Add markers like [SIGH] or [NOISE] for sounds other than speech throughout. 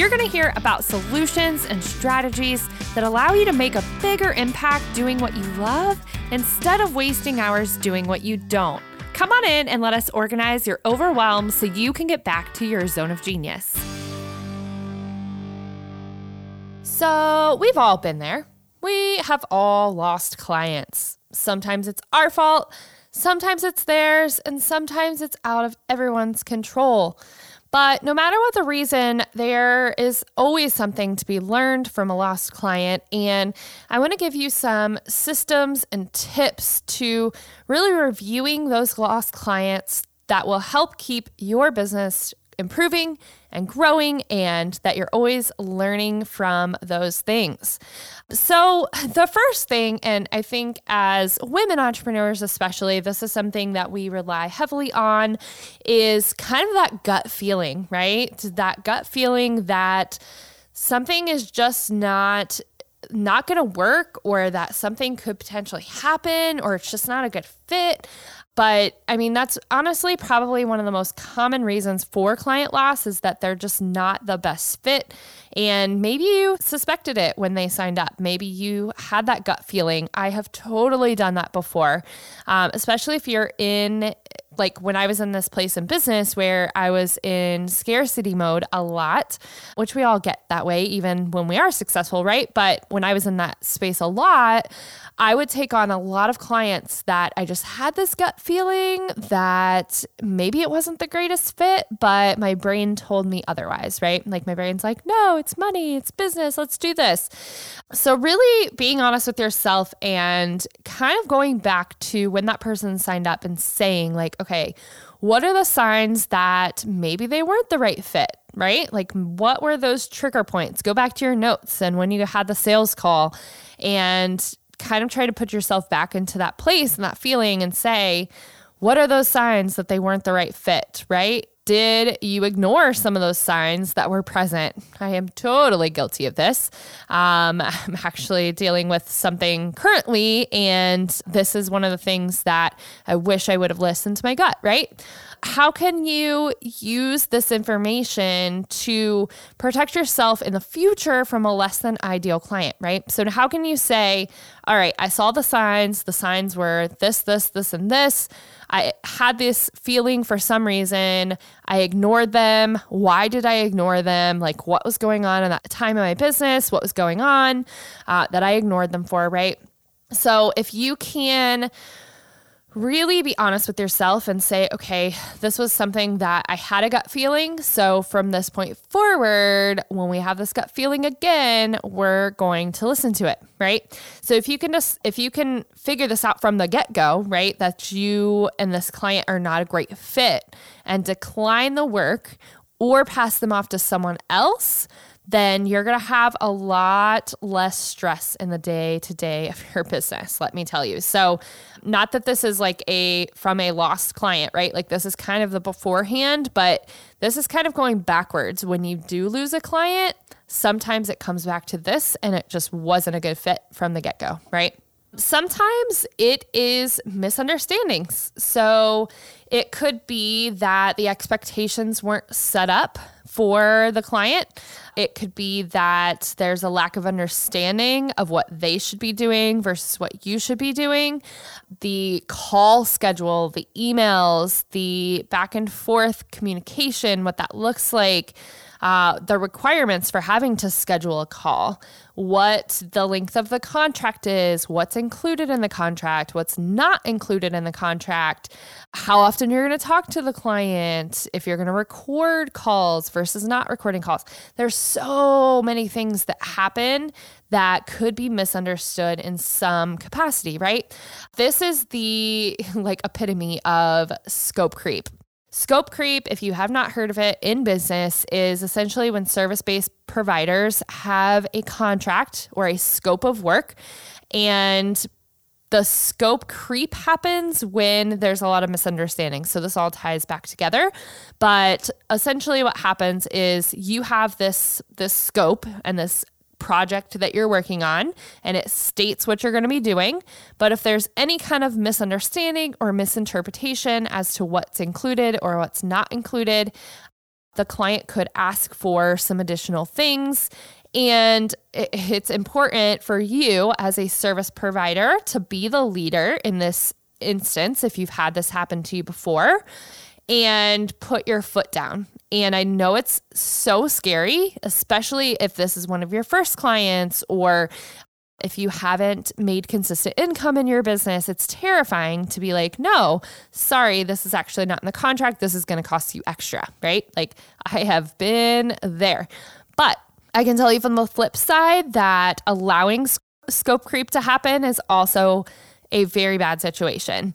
You're going to hear about solutions and strategies that allow you to make a bigger impact doing what you love instead of wasting hours doing what you don't. Come on in and let us organize your overwhelm so you can get back to your zone of genius. So, we've all been there. We have all lost clients. Sometimes it's our fault, sometimes it's theirs, and sometimes it's out of everyone's control. But no matter what the reason, there is always something to be learned from a lost client. And I want to give you some systems and tips to really reviewing those lost clients that will help keep your business improving and growing and that you're always learning from those things. So, [LAUGHS] the first thing, and I think as women entrepreneurs, especially, this is something that we rely heavily on, is kind of that gut feeling, right? That gut feeling that something is just not not going to work or that something could potentially happen or it's just not a good fit. But I mean, that's honestly probably one of the most common reasons for client loss is that they're just not the best fit. And maybe you suspected it when they signed up. Maybe you had that gut feeling. I have totally done that before, um, especially if you're in like when I was in this place in business where I was in scarcity mode a lot, which we all get that way even when we are successful, right? But when I was in that space a lot, I would take on a lot of clients that I just had this gut feeling that maybe it wasn't the greatest fit, but my brain told me otherwise, right? Like my brain's like, no, it's money, it's business, let's do this. So, really being honest with yourself and kind of going back to when that person signed up and saying, like, okay, what are the signs that maybe they weren't the right fit? Right? Like, what were those trigger points? Go back to your notes and when you had the sales call and kind of try to put yourself back into that place and that feeling and say, what are those signs that they weren't the right fit, right? Did you ignore some of those signs that were present? I am totally guilty of this. Um, I'm actually dealing with something currently, and this is one of the things that I wish I would have listened to my gut, right? how can you use this information to protect yourself in the future from a less than ideal client, right? So, how can you say, all right, I saw the signs, the signs were this, this, this, and this. I had this feeling for some reason. I ignored them. Why did I ignore them? Like, what was going on in that time in my business? What was going on uh, that I ignored them for, right? So, if you can really be honest with yourself and say, okay, this was something that I had a gut feeling. So from this point forward, when we have this gut feeling again, we're going to listen to it, right? So if you can just, if you can figure this out from the get go, right, that you and this client are not a great fit and decline the work or pass them off to someone else, then you're going to have a lot less stress in the day to day of your [LAUGHS] business, let me tell you. So, not that this is like a from a lost client, right? Like this is kind of the beforehand, but this is kind of going backwards. When you do lose a client, sometimes it comes back to this and it just wasn't a good fit from the get go, right? Sometimes it is misunderstandings. So it could be that the expectations weren't set up for the client. It could be that there's a lack of understanding of what they should be doing versus what you should be doing. The call schedule, the emails, the back and forth communication, what that looks like uh, the requirements for having to schedule a call, what the length of the contract is, what's included in the contract, what's not included in the contract, how often you're going to talk to the client, if you're going to record calls versus not recording calls. There's so many things that happen that could be misunderstood in some capacity, right? This is the [LAUGHS] like epitome of scope creep. Scope creep, if you have not heard of it in business, is essentially when service based providers have a contract or a scope of work and The scope creep happens when there's a lot of misunderstanding. So this all ties back together. But essentially what happens is you have this this scope and this project that you're working on and it states what you're going to be doing. But if there's any kind of misunderstanding or misinterpretation as to what's included or what's not included, the client could ask for some additional things. And it's important for you as a service provider to be the leader in this instance if you've had this happen to you before and put your foot down. And I know it's so scary, especially if this is one of your first clients or if you haven't made consistent income in your business, it's terrifying to be like, no, sorry, this is actually not in the contract. This is going to cost you extra, right? Like, I have been there. But I can tell you from the flip side that allowing scope creep to happen is also a very bad situation.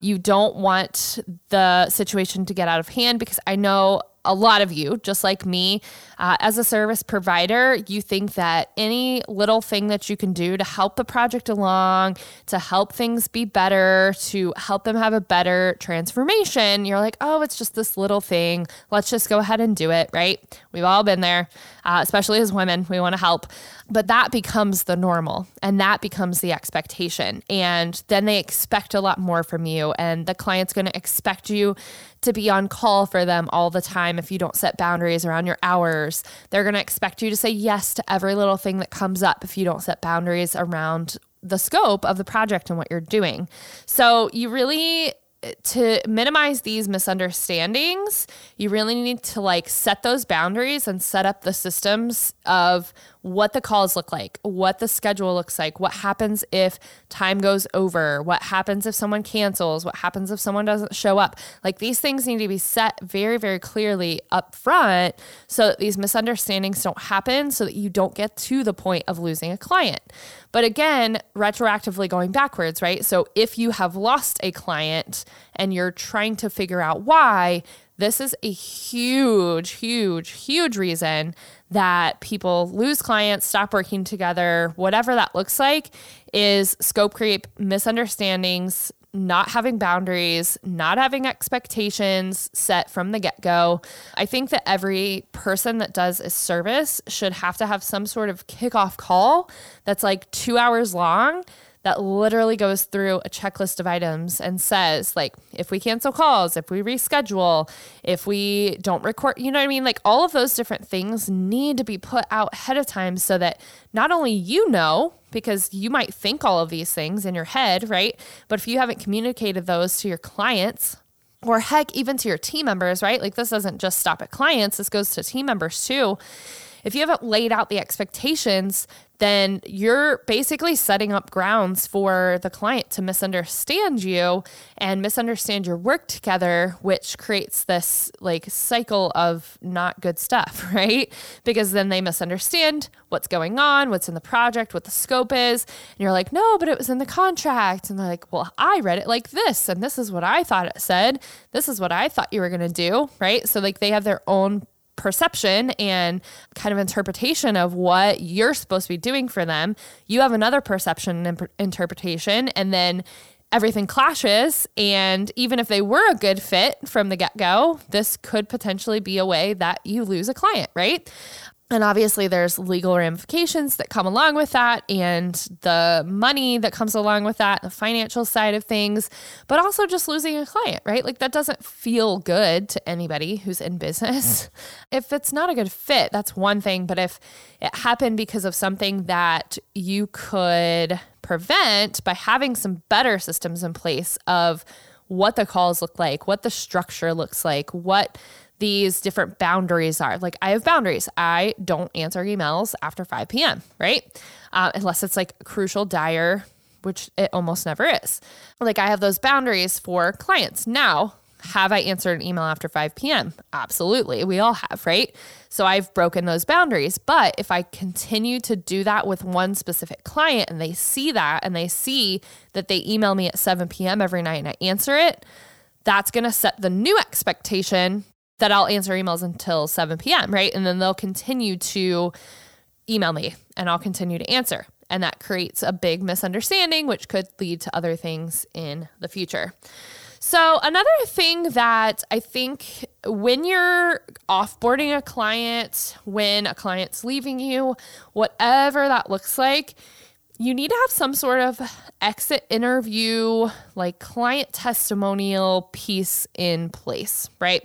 You don't want the situation to get out of hand because I know a lot of you, just like me, uh, as a service provider, you think that any little thing that you can do to help the project along, to help things be better, to help them have a better transformation, you're like, oh, it's just this little thing. Let's just go ahead and do it, right? We've all been there, uh, especially as women. We want to help. But that becomes the normal and that becomes the expectation. And then they expect a lot more from you. And the client's going to expect you to be on call for them all the time if you don't set boundaries around your hours. They're going to expect you to say yes to every little thing that comes up if you don't set boundaries around the scope of the project and what you're doing. So you really to minimize these misunderstandings, you really need to like set those boundaries and set up the systems of what the calls look like, what the schedule looks like, what happens if time goes over, what happens if someone cancels, what happens if someone doesn't show up. Like these things need to be set very, very clearly up front so that these misunderstandings don't happen, so that you don't get to the point of losing a client. But again, retroactively going backwards, right? So if you have lost a client and you're trying to figure out why, this is a huge, huge, huge reason that people lose clients, stop working together, whatever that looks like, is scope creep, misunderstandings, not having boundaries, not having expectations set from the get go. I think that every person that does a service should have to have some sort of kickoff call that's like two hours long that literally goes through a checklist of items and says like if we cancel calls, if we reschedule, if we don't record, you know what I mean? Like all of those different things need to be put out ahead of time so that not only you know because you might think all of these things in your head, right? But if you haven't communicated those to your clients, or heck, even to your team members, right? Like this doesn't just stop at clients, this goes to team members too. If you haven't laid out the expectations, then you're basically setting up grounds for the client to misunderstand you and misunderstand your work together, which creates this like cycle of not good stuff, [LAUGHS] right? Because then they misunderstand what's going on, what's in the project, what the scope is. And you're like, no, but it was in the contract. And they're like, well, I read it like this, and this is what I thought it said. This is what I thought you were going to do, right? So, like, they have their own perception and kind of interpretation of what you're supposed to be doing for them. You have another perception and interpretation, and then everything clashes. And even if they were a good fit from the get go, this could potentially be a way that you lose a client, right? And obviously, there's legal ramifications that come along with that, and the money that comes along with that, the financial side of things, but also just losing a client, right? Like, that doesn't feel good to anybody who's in business. Mm. [LAUGHS] If it's not a good fit, that's one thing. But if it happened because of something that you could prevent by having some better systems in place of what the calls look like, what the structure looks like, what these different boundaries are. Like I have boundaries. I don't answer emails after 5 p.m., right? Uh, unless it's like crucial, dire, which it almost never is. Like I have those boundaries for clients. Now, have I answered an email after 5 p.m.? Absolutely. We all have, right? So I've broken those boundaries. But if I continue to do that with one specific client and they see that and they see that they email me at 7 p.m. every night and I answer it, that's going to set the new expectation that I'll answer emails until 7 p.m., right? And then they'll continue to email me and I'll continue to answer. And that creates a big misunderstanding, which could lead to other things in the future. So, another thing that I think when you're offboarding a client, when a client's leaving you, whatever that looks like, you need to have some sort of exit interview, like client testimonial piece in place, right?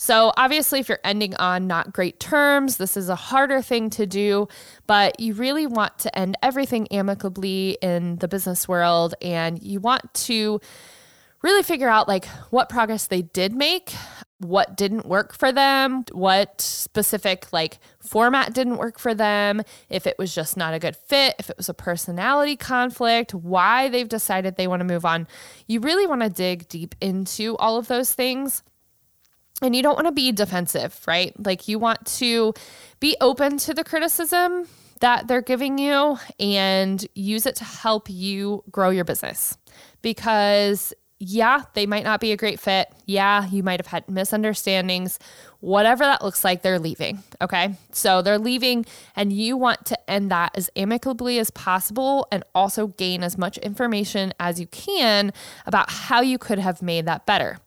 So, obviously, if you're ending on not great terms, this is a harder thing to do, but you really want to end everything amicably in the business world and you want to really figure out like what progress they did make, what didn't work for them, what specific like format didn't work for them, if it was just not a good fit, if it was a personality conflict, why they've decided they want to move on. You really want to dig deep into all of those things. And you don't want to be defensive, right? Like you want to be open to the criticism that they're giving you and use it to help you grow your business because yeah, they might not be a great fit. Yeah, you might have had misunderstandings. Whatever that looks like, they're leaving. Okay. So they're leaving, and you want to end that as amicably as possible and also gain as much information as you can about how you could have made that better.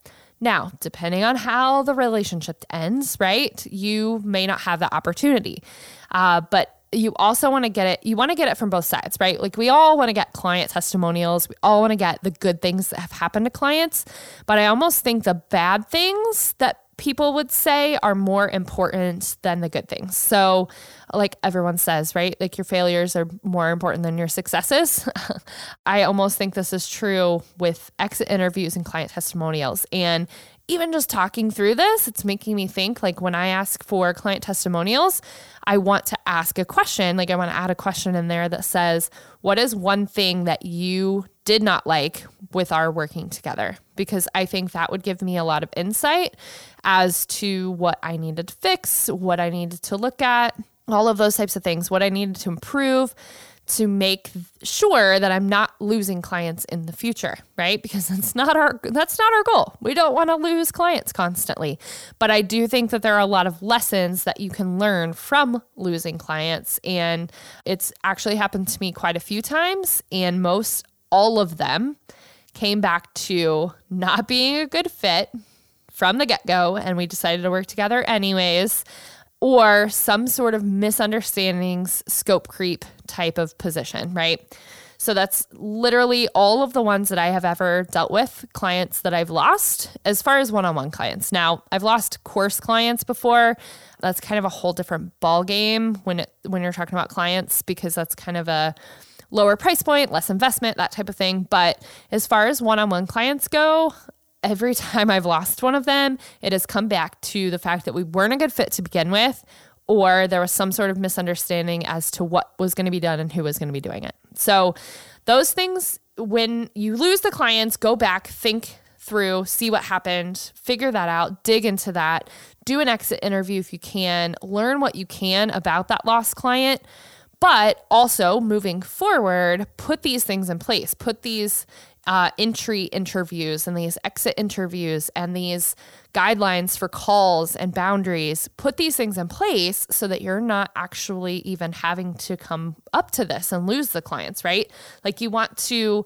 Now, depending on how the relationship ends, right, you may not have the opportunity. Uh, but you also want to get it you want to get it from both sides right? Like we all want to get client testimonials. We all want to get the good things that have happened to clients. But i almost think the bad things that people would say are more important than the good things. So like everyone says right? Like your failures are more important than your successes. [LAUGHS] I almost think this is true with exit interviews and client testimonials. And even just talking through this, it's making me think like when I ask for client testimonials, I want to ask a question. Like I want to add a question in there that says, What is one thing that you did not like with our working together? Because I think that would give me a lot of insight as to what I needed to fix, what I needed to look at, all of those types of things, what I needed to improve to make sure that I'm not losing clients in the future, right? Because that's not our that's not our goal. We don't want to lose clients constantly. But I do think that there are a lot of lessons that you can learn from losing clients and it's actually happened to me quite a few times and most all of them came back to not being a good fit from the get-go and we decided to work together anyways or some sort of misunderstandings, scope creep type of position, right? So that's literally all of the ones that I have ever dealt with, clients that I've lost as far as one-on-one clients. Now, I've lost course clients before. That's kind of a whole different ball game when it when you're talking about clients because that's kind of a lower price point, less investment, that type of thing. But as far as one-on-one clients go, every [LAUGHS] time I've lost one of them, it has come back to the fact that we weren't a good fit to begin with, or there was some sort of misunderstanding as to what was going to be done and who was going to be doing it. So, those things, when you lose the clients, go back, think through, see what happened, figure that out, dig into that, do an exit interview if you can, learn what you can about that lost client. But also moving forward, put these things in place, put these uh, entry interviews and these exit interviews and these guidelines for calls and boundaries, put these things in place so that you're not actually even having to come up to this and lose the clients, right? Like you want to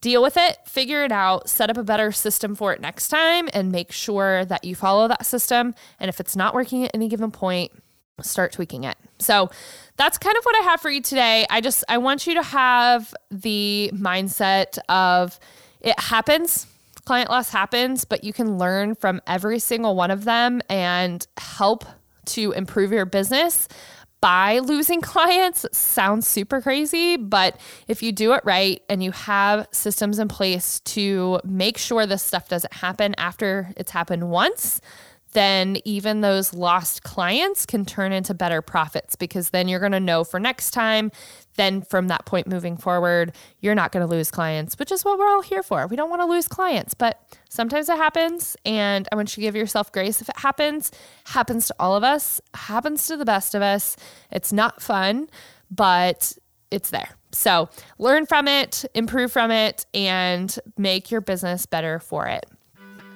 deal with it, figure it out, set up a better system for it next time, and make sure that you follow that system. And if it's not working at any given point, start tweaking it. So that's kind of what I have for you today. I just I want you to have the mindset of it happens. Client loss happens, but you can learn from every single one of them and help to improve your business by losing [LAUGHS] clients sounds super crazy, but if you do it right and you have systems in place to make sure this stuff doesn't happen after it's happened once, then even those lost clients can turn into better profits because then you're going to know for next time. Then from that point moving forward, you're not going to lose clients, which is what we're all here for. We don't want to lose clients, but sometimes it happens. And I want you to give yourself grace if it happens. Happens to all of us, happens to the best of us. It's not fun, but it's there. So learn from it, improve from it, and make your business better for it.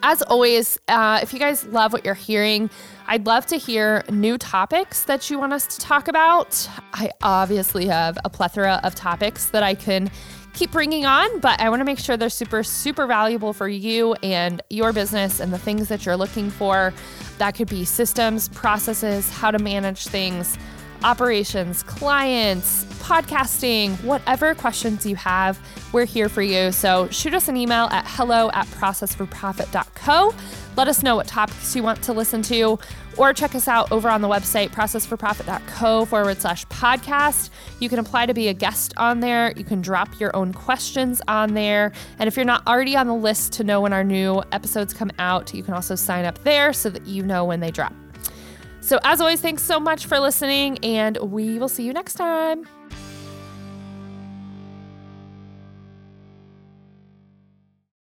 As always, uh, if you guys love what you're hearing, I'd love to hear new topics that you want us to talk about. I obviously have a plethora of topics that I can keep bringing on, but I want to make sure they're super, super valuable for you and your business and the things that you're looking for. That could be systems, processes, how to manage things, operations, clients, podcasting, whatever questions you have, we're here for you. So shoot us an email at hello at processforprofit.co. Let us know what topics you want to listen to, or check us out over on the website, processforprofit.co forward slash podcast. You can apply to be a guest on there. You can drop your own questions on there. And if you're not already on the list to know when our new episodes come out, you can also sign up there so that you know when they drop. So, as always, thanks so much for listening, and we will see you next time.